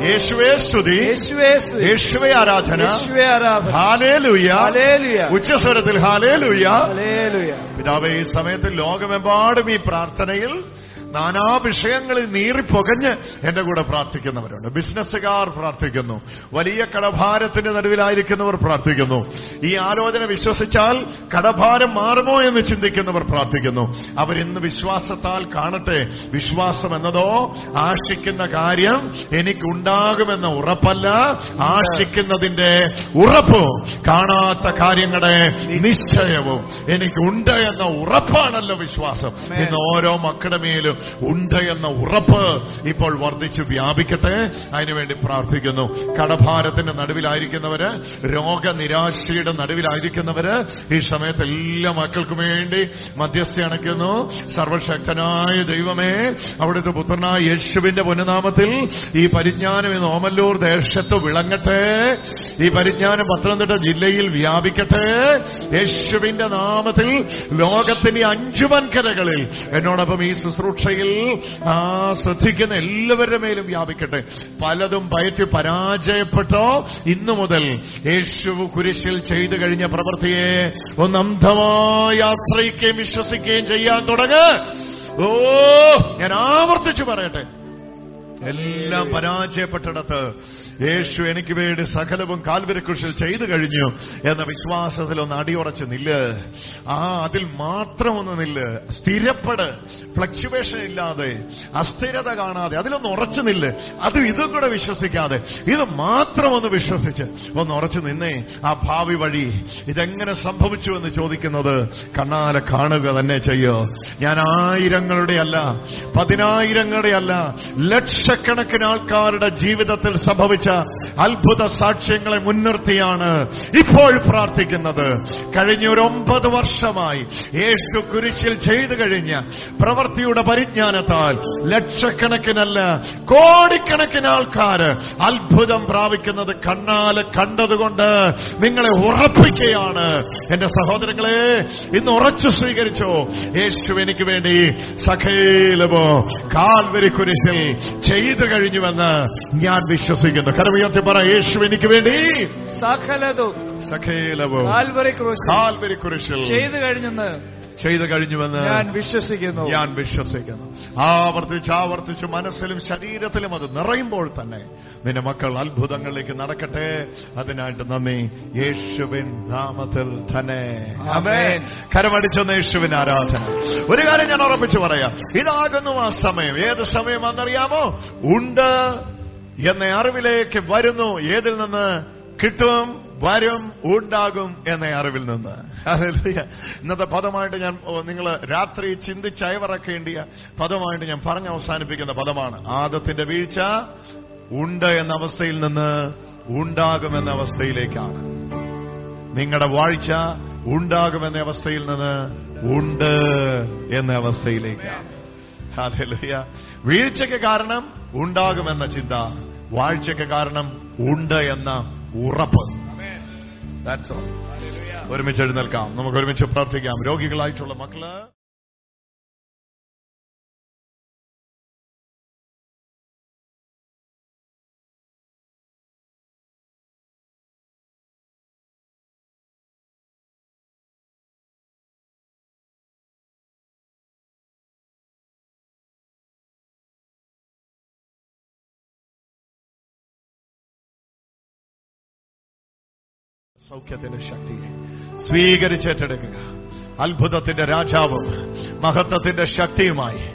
യേശുവേ സ്തുതി. യേശുവേ സ്തുതി. യേശുവേ ആരാധന. യേശുവേ ആരാധന. ഹാലേലുയ. ഹാലേലുയ. ഉച്ചസ്വരത്തിൽ ഹാലേലുയ. പിതാവേ ഈ സമയത്ത് ലോകമെമ്പാടും ഈ പ്രാർത്ഥനയിൽ നാനാ വിഷയങ്ങളിൽ നീറിപ്പൊകഞ്ഞ് എന്റെ കൂടെ പ്രാർത്ഥിക്കുന്നവരുണ്ട്. ബിസിനസ്സുകാർ പ്രാർത്ഥിക്കുന്നു. വലിയ കടഭാരത്തിന്റെ നടുവിലായിരിക്കുന്നവർ പ്രാർത്ഥിക്കുന്നു. ഈ ആലോചന വിശ്വസിച്ചാൽ കടഭാരം മാറുമോ എന്ന് ചിന്തിക്കുന്നവർ പ്രാർത്ഥിക്കുന്നു. അവരിന്ന് വിശ്വാസത്താൽ കാണട്ടെ. വിശ്വാസം എന്നതോ ആശിക്കുന്ന കാര്യം എനിക്കുണ്ടാകുമെന്ന ഉറപ്പല്ല. ആശിക്കുന്നതിന്റെ ഉറപ്പും കാണാത്ത കാര്യങ്ങളുടെ നിശ്ചയവും എനിക്കുണ്ട് എന്ന ഉറപ്പാണല്ലോ വിശ്വാസം. ഇന്ന് ഓരോ മക്കളുടെ മേലും ഉണ്ട് എന്ന ഉറപ്പ് ഇപ്പോൾ വർദ്ധിച്ച് വ്യാപിക്കട്ടെ. അതിനുവേണ്ടി പ്രാർത്ഥിക്കുന്നു. കടഭാരത്തിന്റെ നടുവിലായിരിക്കുന്നവര് രോഗനിരാശയുടെ നടുവിലായിരിക്കുന്നവര് ഈ സമയത്ത് എല്ലാ മക്കൾക്കും വേണ്ടി മധ്യസ്ഥ അണയ്ക്കുന്നു. സർവശക്തനായ ദൈവമേ അവിടുത്തെ പുത്രനായ യേശുവിന്റെ പുനനാമത്തിൽ ഈ പരിജ്ഞാനം ഇന്ന് ഓമല്ലൂർ ദേശത്ത് വിളങ്ങട്ടെ. ഈ പരിജ്ഞാനം പത്തനംതിട്ട ജില്ലയിൽ വ്യാപിക്കട്ടെ. യേശുവിന്റെ നാമത്തിൽ ലോകത്തിന്റെ അഞ്ചു വൻകരകളിൽ എന്നോടൊപ്പം ഈ ശുശ്രൂഷയിൽ ആ ശ്രദ്ധിക്കുന്ന എല്ലാവരുടെ മേലും വ്യാപിക്കട്ടെ. പലതും പയറ്റി പരാജയപ്പെട്ടോ? ഇന്നു മുതൽ യേശു കുരിശിൽ ചെയ്തു കഴിഞ്ഞ പ്രവൃത്തിയെ ഒന്ന് അന്ധമായി ആശ്രയിക്കുകയും വിശ്വസിക്കുകയും ചെയ്യാൻ തുടങ്ങ്. ഓ ഞാൻ ആവർത്തിച്ചു പറയട്ടെ. എല്ലാം പരാജയപ്പെട്ടിടത്ത് യേശു എനിക്ക് വേണ്ടി സകലവും കാൽവരക്കുഷിൽ ചെയ്തു കഴിഞ്ഞു എന്ന വിശ്വാസത്തിൽ ഒന്ന് അടിയുറച്ച് നില്ല്. ആ അതിൽ മാത്രം ഒന്ന് നില്ല്. സ്ഥിരപ്പെട്. ഫ്ലക്ച്വേഷൻ ഇല്ലാതെ. അസ്ഥിരത കാണാതെ. അതിലൊന്ന് ഉറച്ചു നില്ല്. അത് ഇതും കൂടെ വിശ്വസിക്കാതെ. ഇത് മാത്രം ഒന്ന് വിശ്വസിച്ച് ഒന്ന് ഉറച്ചു നിന്നേ. ആ ഭാവി വഴി ഇതെങ്ങനെ സംഭവിച്ചു എന്ന് ചോദിക്കുന്നത് കണ്ണാലെ കാണുക തന്നെ ചെയ്യോ. ഞാൻ ആയിരങ്ങളുടെ അല്ല പതിനായിരങ്ങളുടെ അല്ല ലക്ഷക്കണക്കിന് ആൾക്കാരുടെ ജീവിതത്തിൽ സംഭവിച്ച അത്ഭുത സാക്ഷ്യങ്ങളെ മുൻനിർത്തിയാണ് ഇപ്പോൾ പ്രാർത്ഥിക്കുന്നത്. കഴിഞ്ഞ ഒരു ഒമ്പത് വർഷമായി യേശു കുരിശിൽ ചെയ്തു കഴിഞ്ഞ പ്രവൃത്തിയുടെ പരിജ്ഞാനത്താൽ ലക്ഷക്കണക്കിനല്ല കോടിക്കണക്കിന് ആൾക്കാര് അത്ഭുതം പ്രാപിക്കുന്നത് കണ്ണാൽ കണ്ടതുകൊണ്ട് നിങ്ങളെ ഉറപ്പിക്കുകയാണ്. എന്റെ സഹോദരങ്ങളെ ഇന്ന് ഉറച്ചു സ്വീകരിച്ചോ? യേശു എനിക്ക് വേണ്ടി സഖേലമോ കാൽവരി കുരിശിൽ ചെയ്തു കഴിഞ്ഞുവെന്ന് ഞാൻ വിശ്വസിക്കുന്നു. കരമുയർത്തി പറ യേശു എനിക്ക് വേണ്ടി സകലതും സകലവും കാൽവരി കുരിശിൽ ചെയ്തു കഴിഞ്ഞെന്ന് ചെയ്തു കഴിഞ്ഞുവെന്ന് ഞാൻ വിശ്വസിക്കുന്നു. ഞാൻ വിശ്വസിക്കുന്നു. ആവർത്തിച്ച് ആവർത്തിച്ച് മനസ്സിലും ശരീരത്തിലും അത് നിറയുമ്പോൾ തന്നെ നിന്റെ മക്കൾ അത്ഭുതങ്ങളിലേക്ക് നടക്കട്ടെ. അതിനായിട്ട് നന്ദി. യേശുവിൻ നാമത്തിൽ തന്നെ. കരമടിച്ചെന്ന് യേശുവിൻ ആരാധന. ഒരു കാര്യം ഞാൻ ഉറപ്പിച്ചു പറയാം. ഇതാകുന്നു ആ സമയം. ഏത് സമയമാണെന്നറിയാമോ ഉണ്ട് എന്ന അറിവിലേക്ക് വരുന്നു. ഏതിൽ നിന്ന് കിട്ടും? വരും ഉണ്ടാകും എന്ന അറിവിൽ നിന്ന്. ഇന്നത്തെ പദമായിട്ട് ഞാൻ നിങ്ങൾ രാത്രി ചിന്തിച്ചയവറക്കേണ്ടിയ പദമായിട്ട് ഞാൻ പറഞ്ഞ് അവസാനിപ്പിക്കുന്ന പദമാണ്. ആദത്തിന്റെ വീഴ്ച ഉണ്ട് എന്ന അവസ്ഥയിൽ നിന്ന് ഉണ്ടാകുമെന്ന അവസ്ഥയിലേക്കാണ്. നിങ്ങളുടെ വാഴ്ച ഉണ്ടാകുമെന്ന അവസ്ഥയിൽ നിന്ന് ഉണ്ട് എന്ന അവസ്ഥയിലേക്കാണ്. ഹല്ലേലൂയ. വീഴ്ചയ്ക്ക് കാരണം ഉണ്ടാകുമെന്ന ചിന്ത വാഴ്ചയ്ക്ക് കാരണം ഉണ്ട് എന്ന ഉറപ്പ്. That's all. ഒരുമിച്ച് എഴുന്നേൽക്കാം. നമുക്ക് ഒരുമിച്ച് പ്രാർത്ഥിക്കാം. രോഗികളായിട്ടുള്ള മക്കൾ സൗഖ്യത്തിന്റെ ശക്തിയെ സ്വീകരിച്ചേറ്റെടുക്കുക. അത്ഭുതത്തിന്റെ രാജാവും മഹത്വത്തിന്റെ ശക്തിയുമായി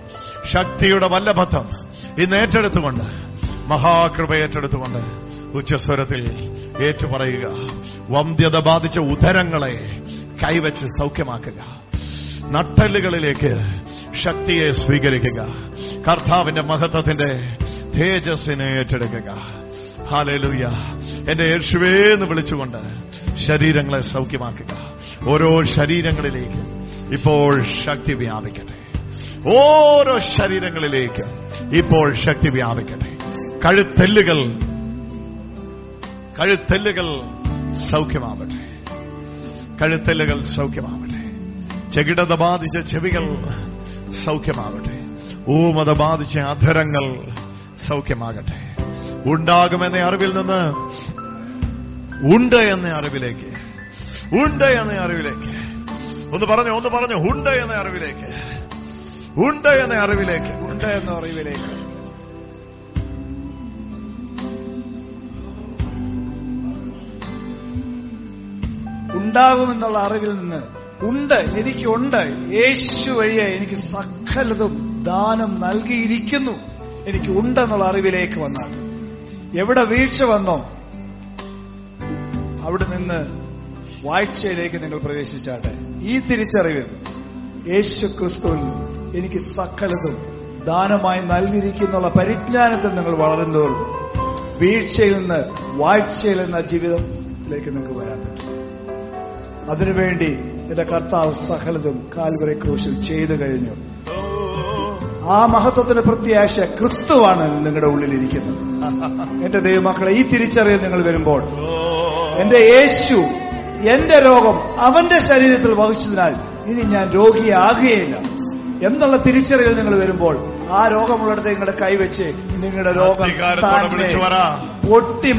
ശക്തിയുടെ വല്ലഭത്വം ഇന്ന് ഏറ്റെടുത്തുകൊണ്ട് മഹാകൃപ ഏറ്റെടുത്തുകൊണ്ട് ഉച്ചസ്വരത്തിൽ ഏറ്റുപറയുക. വന്ധ്യത ബാധിച്ച ഉദരങ്ങളെ കൈവച്ച് സൗഖ്യമാക്കുക. നട്ടലുകളിലേക്ക് ശക്തിയെ സ്വീകരിക്കുക. കർത്താവിന്റെ മഹത്വത്തിന്റെ തേജസ്സിനെ ഏറ്റെടുക്കുക. ഹാലലൂയ. എന്റെ യേശുവേ എന്ന് വിളിച്ചുകൊണ്ട് ശരീരങ്ങളെ സൗഖ്യമാക്കുക. ഓരോ ശരീരങ്ങളിലേക്ക് ഇപ്പോൾ ശക്തി വ്യാപിക്കട്ടെ. ഓരോ ശരീരങ്ങളിലേക്ക് ഇപ്പോൾ ശക്തി വ്യാപിക്കട്ടെ. കഴുത്തെല്ലുകൾ കഴുത്തെല്ലുകൾ സൗഖ്യമാവട്ടെ. കഴുത്തെല്ലുകൾ സൗഖ്യമാവട്ടെ. ചെകിടത ബാധിച്ച ചെവികൾ സൗഖ്യമാവട്ടെ. ഊമത ബാധിച്ച അധരങ്ങൾ സൗഖ്യമാകട്ടെ. ഉണ്ടാകുമെന്ന അറിവിൽ നിന്ന് ഉണ്ട് എന്ന അറിവിലേക്ക്. ഉണ്ട് എന്ന അറിവിലേക്ക്. ഒന്ന് പറഞ്ഞു ഒന്ന് പറഞ്ഞു. ഉണ്ട് എന്ന അറിവിലേക്ക്. ഉണ്ട് എന്ന അറിവിലേക്ക്. ഉണ്ട് എന്ന അറിവിലേക്ക്. ഉണ്ടാകുമെന്നുള്ള അറിവിൽ നിന്ന് ഉണ്ട് എനിക്കുണ്ട്. യേശു വഴിയെ എനിക്ക് സകലതും ദാനം നൽകിയിരിക്കുന്നു. എനിക്ക് ഉണ്ടെന്നുള്ള അറിവിലേക്ക് വന്നാൽ എവിടെ വീഴ്ച വന്നോ അവിടെ നിന്ന് വാഴ്ചയിലേക്ക് നിങ്ങൾ പ്രവേശിച്ചാട്ടെ. ഈ തിരിച്ചറിവിൽ യേശു ക്രിസ്തുവിൽ എനിക്ക് സകലതും ദാനമായി നൽകിയിരിക്കുന്നുള്ള പരിജ്ഞാനത്തിൽ നിങ്ങൾ വളരുന്നതോറും വീഴ്ചയിൽ നിന്ന് വാഴ്ചയിൽ എന്ന ജീവിതത്തിലേക്ക് നിങ്ങൾക്ക് വരാൻ പറ്റും. അതിനുവേണ്ടി എന്റെ കർത്താവ് സകലതും കാൽവരെ ക്രൂശിൽ ചെയ്തു കഴിഞ്ഞു. ആ മഹത്വത്തിന് പ്രത്യാശ ക്രിസ്തുവാണ് നിങ്ങളുടെ ഉള്ളിലിരിക്കുന്നത്. എന്റെ ദൈവമക്കളെ ഈ തിരിച്ചറിയൽ നിങ്ങൾ വരുമ്പോൾ എന്റെ യേശു എന്റെ രോഗം അവന്റെ ശരീരത്തിൽ വഹിച്ചതിനാൽ ഇനി ഞാൻ രോഗിയാകുകയില്ല. എന്നുള്ള തിരിച്ചറിയൽ നിങ്ങൾ വരുമ്പോൾ ആ രോഗമുള്ളിടത്ത് നിങ്ങളുടെ കൈവച്ച് നിങ്ങളുടെ രോഗം പൊട്ടി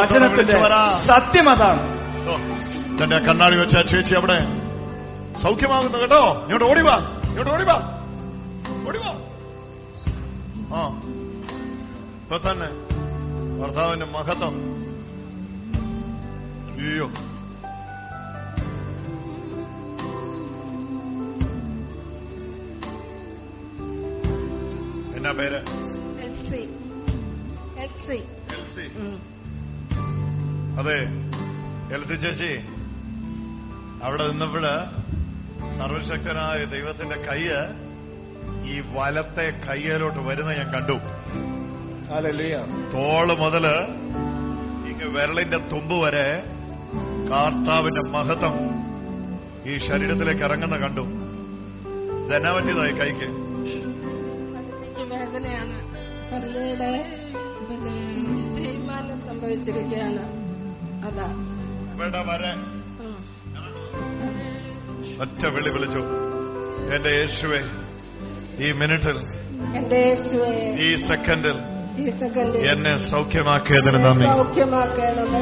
വചനത്തിന്റെ പറ. സത്യം അതാണ്. തന്റെ കണ്ണാടി വെച്ച ചേച്ചി അവിടെ. സൗഖ്യമാകുന്നു കേട്ടോ. ഇങ്ങോട്ട് ഓടിവാ ഇങ്ങോട്ട് ഓടിവാ ഓടിവാ ആ. ഇപ്പൊ തന്നെ ഭർത്താവിന്റെ മഹത്വം. അയ്യോ. എന്നാ പേര്. അതെ എൽസി ചേച്ചി അവിടെ നിന്നപ്പോഴ് സർവശക്തനായ ദൈവത്തിന്റെ കയ്യ് ഈ വലത്തെ കയ്യലോട്ട് വരുന്ന ഞാൻ കണ്ടു. ഹല്ലേലൂയ. തോൾ മുതൽ ഇങ്ങ് വിരളിന്റെ തുമ്പ് വരെ കാർത്താവിന്റെ മഹത്വം ഈ ശരീരത്തിലേക്ക് ഇറങ്ങുന്ന കണ്ടു. ഇതെന്നാ പറ്റിയതായി കൈക്ക്? വേദനയാണ്. തേയ്മാനം സംഭവിച്ചിരിക്കുകയാണ്. അതാ. ഇവിടെ വരെ. ഉം. ഒറ്റ വിളി വിളിച്ചു. എന്റെ യേശുവെ ഈ മിനിറ്റിൽ ഈ സെക്കൻഡിൽ ഈ സെക്കൻഡിൽ എന്നെ സൗഖ്യമാക്കിയതിന് നന്ദി.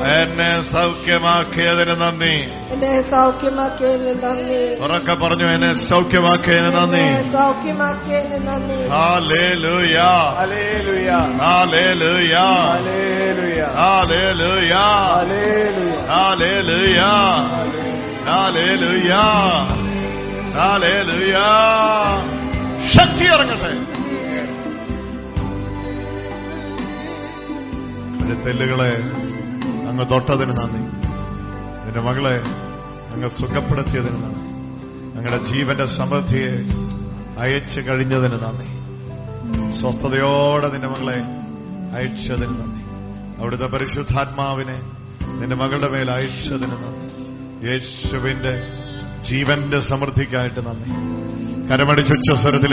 എന്നെ സൗഖ്യമാക്കിയതിന് നന്ദി. എന്നെ സൗഖ്യമാക്കിയതിന് നന്ദി. ഉറക്കെ പറഞ്ഞു എന്നെ സൗഖ്യമാക്കിയതിന് നന്ദി. എന്നെ സൗഖ്യമാക്കിയതിന് നന്ദി. Hallelujah. Hallelujah hallelujah. Hallelujah hallelujah. Hallelujah hallelujah. Hallelujah. Hallelujah. ശക്തി ഇറങ്ങട്ടെ. എന്റെ തെല്ലുകളെ അങ്ങ് തൊട്ടതിന് നന്ദി. എന്റെ മകളെ അങ്ങ് സുഖപ്പെടുത്തിയതിന് നന്ദി. ഞങ്ങളുടെ ജീവന്റെ സമൃദ്ധിയെ അയച്ചു കഴിഞ്ഞതിന് നന്ദി. സ്വസ്ഥതയോടെ നിന്റെ മകളെ അയച്ചതിന് നന്ദി. അവിടുത്തെ പരിശുദ്ധാത്മാവിനെ നിന്റെ മകളുടെ മേൽ അയച്ചതിന് നന്ദി. യേശുവിന്റെ ജീവന്റെ സമൃദ്ധിക്കായിട്ട് നന്ദി. കരമടി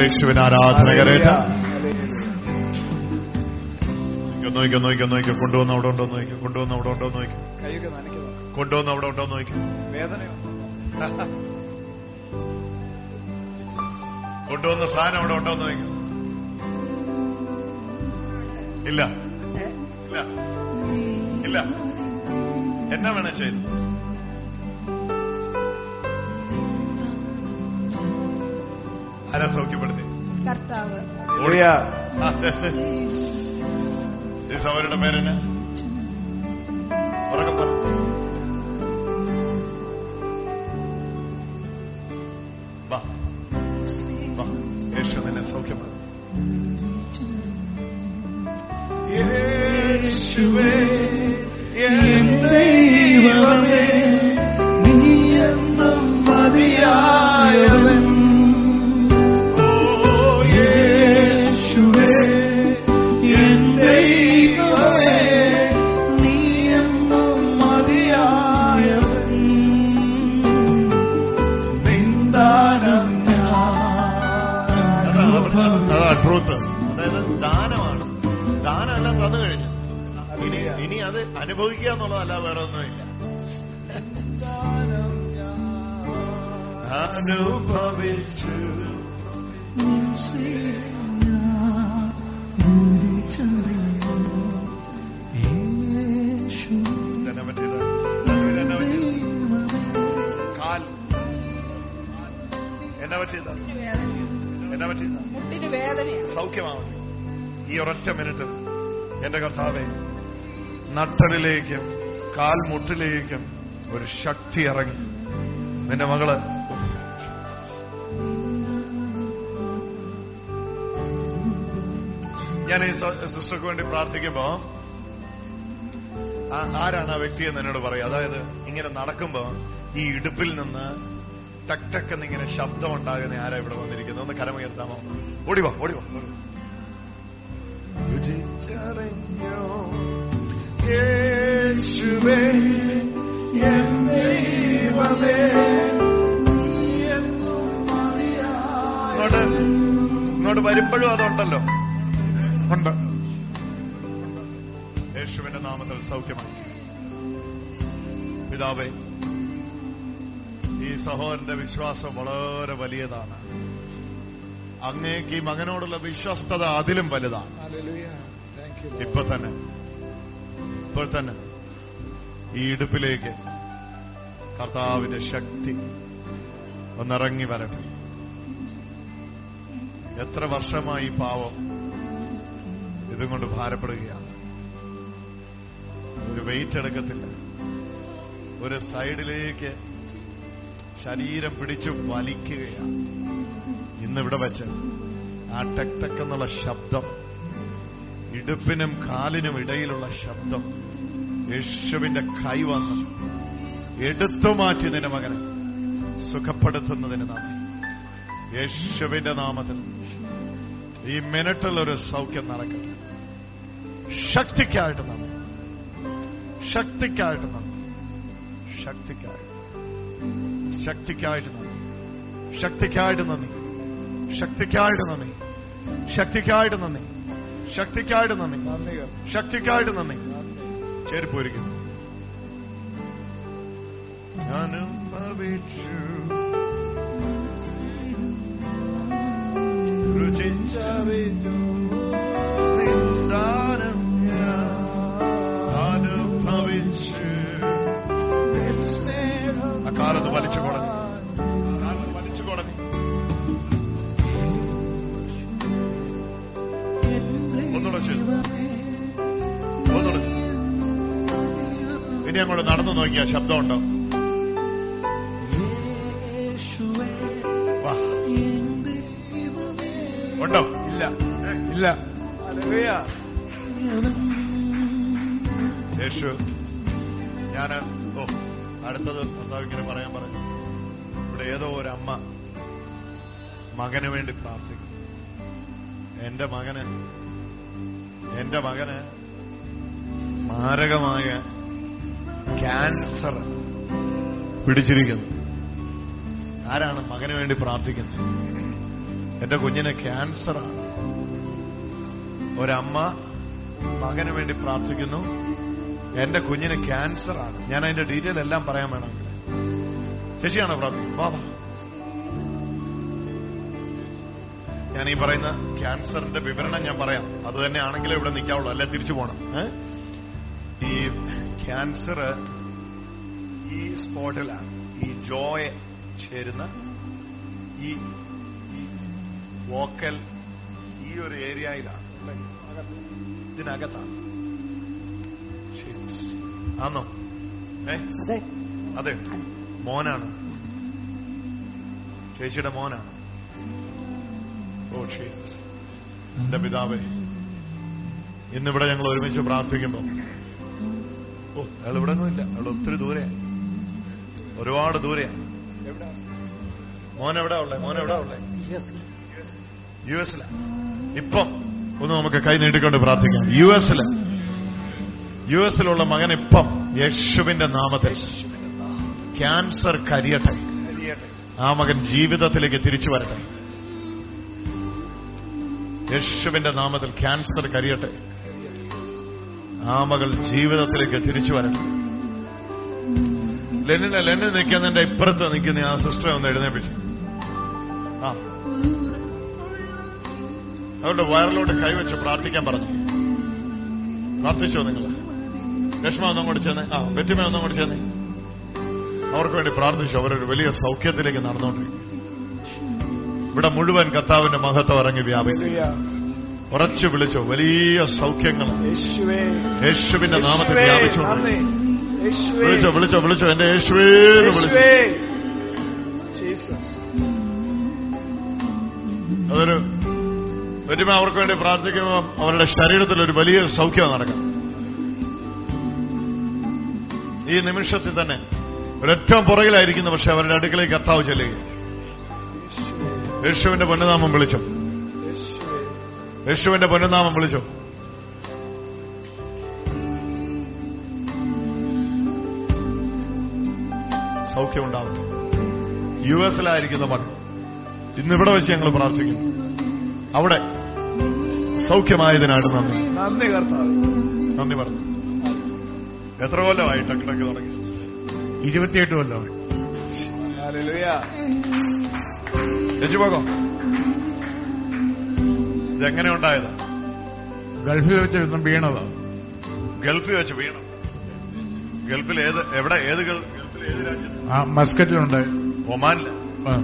യേശുവിന് ആരാധന കരേറ്റ. നോക്കി നോക്കി കൊണ്ടുവന്ന കൊണ്ടുവന്ന് അവിടെ ഉണ്ടോ നോക്കി കൊണ്ടുവന്ന അവിടെ ഉണ്ടോ നോക്കി കൊണ്ടുവന്ന അവിടെ ഉണ്ടോ നോക്കി വേദനയോ? കൊണ്ടുവന്ന സാധനം അവിടെ ഉണ്ടോ നോക്കി ഇല്ല. ഇല്ല. ഇല്ല. എന്നാ വേണം ചെയ്തു? ആരാ സൗഖ്യപ്പെടുത്തി കർത്താവ് അവരുടെ പേരെന്നെ? ഉറക്കം പറഞ്ഞു യേശു നിന്നെ സൗഖ്യപ്പെടുത്തി. യേശുവേ ദൈവമേ. പറ്റിയത് എന്നെ പറ്റി? മുട്ടിന് സൗഖ്യമാവും. ഈ ഒരൊറ്റ മിനിറ്റ് എന്റെ കർത്താവെ നട്ടലിലേക്കും കാൽമുട്ടിലേക്കും ഒരു ശക്തി ഇറങ്ങി. നിന്റെ മകൾ. ഞാൻ ഈ സിസ്റ്റർക്ക് വേണ്ടി പ്രാർത്ഥിക്കുമ്പോ ആരാണ് ആ വ്യക്തി എന്ന് എന്നോട് പറയും. അതായത് ഇങ്ങനെ നടക്കുമ്പോ ഈ ഇടുപ്പിൽ നിന്ന് ടക് ടക് എന്നിങ്ങനെ ശബ്ദം ഉണ്ടാകുന്ന ആരാ ഇവിടെ വന്നിരിക്കുന്നത്? ഒന്ന് കരമുയർത്താമോ? ഓടിവാ ഓടിവാ. രുചിച്ചറിഞ്ഞോ? യേശുവേ എൻ ദൈവമേ ഇങ്ങോട്ട് ഇങ്ങോട്ട് വരുമ്പോഴും അതുണ്ടല്ലോ. ഉണ്ട്. യേശുവിന്റെ നാമത്തിൽ സൗഖ്യമാണ് പിതാവേ ഈ സഹോദരന്റെ വിശ്വാസം വളരെ വലിയതാണ്. അങ്ങേക്ക് ഈ മകനോടുള്ള വിശ്വസ്തത അതിലും വലുതാണ്. ഇപ്പൊ തന്നെ. ഇപ്പോൾ തന്നെ. ഈ ഇടുപ്പിലേക്ക് കർത്താവിന്റെ ശക്തി ഒന്നിറങ്ങി വരട്ടെ. എത്ര വർഷമായി പാവം ഇതും കൊണ്ട് ഭാരപ്പെടുകയാണ്. ഒരു വെയിറ്റ് എടുക്കത്തില്ല. ഒരു സൈഡിലേക്ക് ശരീരം പിടിച്ചു വലിക്കുകയാണ്. ഇന്നിവിടെ വെച്ച് ആ ടെക് ടെക് എന്നുള്ള ശബ്ദം ഇടുപ്പിനും കാലിനും ഇടയിലുള്ള ശബ്ദം യേശുവിന്റെ കൈ വന്ന് എടുത്തു മാറ്റി നിന്റെ മകനെ സുഖപ്പെടുത്തുന്നതിന് നന്ദി. യേശുവിന്റെ നാമത്തിൽ ഈ മിനിറ്റിലൊരു സൗഖ്യം നടക്കട്ടെ. ശക്തിക്കായിട്ട് നന്ദി. ശക്തിക്കായിട്ട് നന്ദി. ശക്തിക്കായിട്ട്. ശക്തിക്കായിട്ട് നന്ദി. ശക്തിക്കായിട്ട് നന്ദി. ശക്തിക്കായിട്ട് നന്ദി. ശക്തിക്കായിട്ട് നന്ദി. ശക്തിക്കായിട്ട് നന്ദി. ശക്തിക്കായിട്ട് നന്ദി. ചേരിപ്പോയിരിക്കുന്നു. രുചിച്ചറിഞ്ഞു. ഇനി അങ്ങോട്ട് നടന്നു നോക്കിയ ശബ്ദമുണ്ടോ. വാ. ഉണ്ടോ? ഇല്ല. ഇല്ല. യേശു ഞാൻ ഓ അടുത്തത് ഭർത്താവിങ്ങനെ ഇങ്ങനെ പറയാൻ പറഞ്ഞു. ഇവിടെ ഏതോ ഒരു അമ്മ മകന് വേണ്ടി പ്രാർത്ഥിക്കും എന്റെ മകന് എന്റെ മകന് മാരകമായ ക്യാൻസർ. പിടിച്ചിരിക്കുന്നു. ആരാണ് മകന് വേണ്ടി പ്രാർത്ഥിക്കുന്നത്? എന്റെ കുഞ്ഞിന് ക്യാൻസറാണ്. ഒരമ്മ മകന് വേണ്ടി പ്രാർത്ഥിക്കുന്നു. എന്റെ കുഞ്ഞിന് ക്യാൻസറാണ്. ഞാൻ അതിന്റെ ഡീറ്റെയിൽ എല്ലാം പറയാൻ വേണം. ശശിയാണോ പ്രാർത്ഥിക്കുന്നത്? ബാബ. ഞാൻ ഈ പറയുന്ന ക്യാൻസറിന്റെ വിവരണം ഞാൻ പറയാം. അത് തന്നെ ആണെങ്കിലേ ഇവിടെ നിൽക്കാവുള്ളൂ. അല്ലെ? തിരിച്ചു പോകണം? ഈ ക്യാൻസർ ഈ സ്പോട്ടിലാണ്. ഈ ജോയെ ചേരുന്ന ഈ വോക്കൽ ഈ ഒരു ഏരിയയിലാണ് ഇതിനകത്താണ്. ആന്നോ? ഏ? അതെ. അതെ. മോനാണ്. ചേച്ചിയുടെ മോനാണ്. ഓ എന്റെ പിതാവേ ഇന്നിവിടെ ഞങ്ങൾ ഒരുമിച്ച് പ്രാർത്ഥിക്കുമ്പോൾ ഓ അയാൾ ഇവിടെ ഒന്നുമില്ല അയാൾ ഒത്തിരി ദൂരെയാണ് ഒരുപാട് ദൂരെയാണ് മോൻ എവിടെ ഉള്ളേ? മോൻ എവിടെ ഉള്ളേ? യു എസില. ഇപ്പം ഒന്ന് നമുക്ക് കൈ നീട്ടിക്കൊണ്ട് പ്രാർത്ഥിക്കാം. യു എസിൽ. യു എസിലുള്ള മകൻ ഇപ്പം യേശുവിന്റെ നാമത്തിൽ ക്യാൻസർ കരിയട്ടെ. ആ മകൻ ജീവിതത്തിലേക്ക് തിരിച്ചു വരട്ടെ. യേശുവിന്റെ നാമത്തിൽ ക്യാൻസർ കരിയട്ടെ. ആ മകൾ ജീവിതത്തിലേക്ക് തിരിച്ചു വരണം. ലെന്നിനെ ലെനിൻ നിൽക്കുന്നതിന്റെ ഇപ്പുറത്ത് നിൽക്കുന്ന ആ സിസ്റ്ററെ ഒന്ന് എഴുന്നേപ്പിച്ചു. ആ. അവരുടെ വയറിലോട്ട് കൈവച്ച് പ്രാർത്ഥിക്കാൻ പറഞ്ഞു. പ്രാർത്ഥിച്ചോ നിങ്ങൾ ലക്ഷ്മ ഒന്നും കൂടി ചെന്നേ. ആ വെറ്റിമ ഒന്നും കൂടി ചെന്നേ. അവർക്ക് വേണ്ടി പ്രാർത്ഥിച്ചു. അവരൊരു വലിയ സൗഖ്യത്തിലേക്ക് നടന്നുകൊണ്ടിരിക്കും ഇവിടെ മുഴുവൻ കർത്താവിന്റെ മഹത്വം ഇറങ്ങി വ്യാപിക്കും ഉറച്ചു വിളിച്ചു വലിയ സൗഖ്യങ്ങൾ. യേശുവേ യേശുവിന്റെ നാമത്തിൽ വ്യാപിച്ചു വിളിച്ചോ വിളിച്ചോ വിളിച്ചോ എന്റെ യേശുവേ. അതൊരു വരുമ്പോ അവർക്ക് വേണ്ടി പ്രാർത്ഥിക്കുമ്പോൾ അവരുടെ ശരീരത്തിൽ ഒരു വലിയ സൗഖ്യം നടക്കും. ഈ നിമിഷത്തിൽ തന്നെ ഒരേറ്റവും പുറകിലായിരിക്കുന്നു പക്ഷെ അവരുടെ അടുക്കളേക്ക് കർത്താവ് ചെല്ലുക യേശുവിന്റെ പൊന്നുനാമം വിളിച്ചു. യേശുവിന്റെ പൊന്നുനാമം വിളിച്ചു? സൗഖ്യമുണ്ടാവട്ടെ. യു എസിലായിരിക്കുന്ന മകൻ ഇന്നിവിടെ വെച്ച് ഞങ്ങൾ പ്രാർത്ഥിക്കുന്നു. അവിടെ സൗഖ്യമായതിനാണ് നന്ദി. നന്ദി കർത്താവ്. നന്ദി പറഞ്ഞു. എത്ര കൊല്ലമായി ടക്കിടക്ക് തുടങ്ങി? ഇരുപത്തിയെട്ട് കൊല്ലമായി. രജി പോകോ? ഇതെങ്ങനെ ഉണ്ടായത്? ഗൾഫിൽ വെച്ച് ഇന്നും വീണതാ. ഗൾഫിൽ വെച്ച് വീണു. ഗൾഫിൽ ഏത് എവിടെ ഏത് ഗൾ- ഗൾഫിൽ ഏത് രാജ്യം ആ ആ, ആ,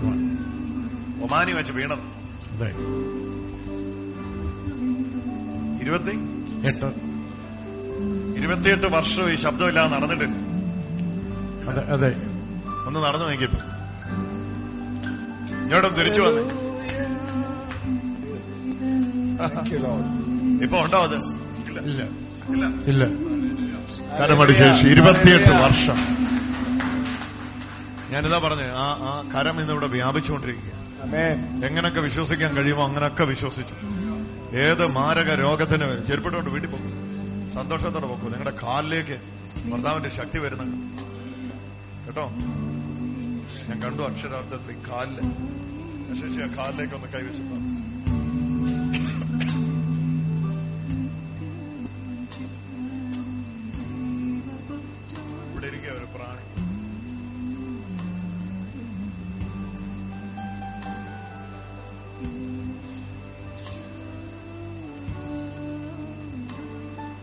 ഒമാനി വെച്ച് വീണത് അതെ. ഇരുപത്തി? എട്ട്. ഇരുപത്തിയെട്ട് വർഷം ഈ ശബ്ദമില്ലാതെ നടന്നിട്ടില്ല. അതെ അതെ. ഒന്ന് നടന്നു നോക്കിയപ്പോ ഇങ്ങോട്ടും തിരിച്ചു വന്നേ. ഇപ്പൊ ഉണ്ടോ അത്? ഇല്ല. ഇല്ല. ഹല്ലേലൂയ. ഇരുപത്തിയെട്ട്. വർഷം. ഞാനിതാ പറഞ്ഞു ആ ആ കരം ഇന്നിവിടെ വ്യാപിച്ചുകൊണ്ടിരിക്കുക. എങ്ങനൊക്കെ വിശ്വസിക്കാൻ കഴിയുമോ അങ്ങനൊക്കെ വിശ്വസിച്ചു. ഏത് മാരക രോഗത്തിന് ചെരുപ്പിട്ടോണ്ട് വീട്ടിൽ പോകും. സന്തോഷത്തോടെ പോകും. നിങ്ങളുടെ കാലിലേക്ക് ഭർത്താവിന്റെ ശക്തി വരുന്ന കേട്ടോ? ഞാൻ കണ്ടു അക്ഷരാർത്ഥത്തിൽ കാലിൽ. ശേഷി ആ കാലിലേക്ക് ഒന്ന് കൈവശം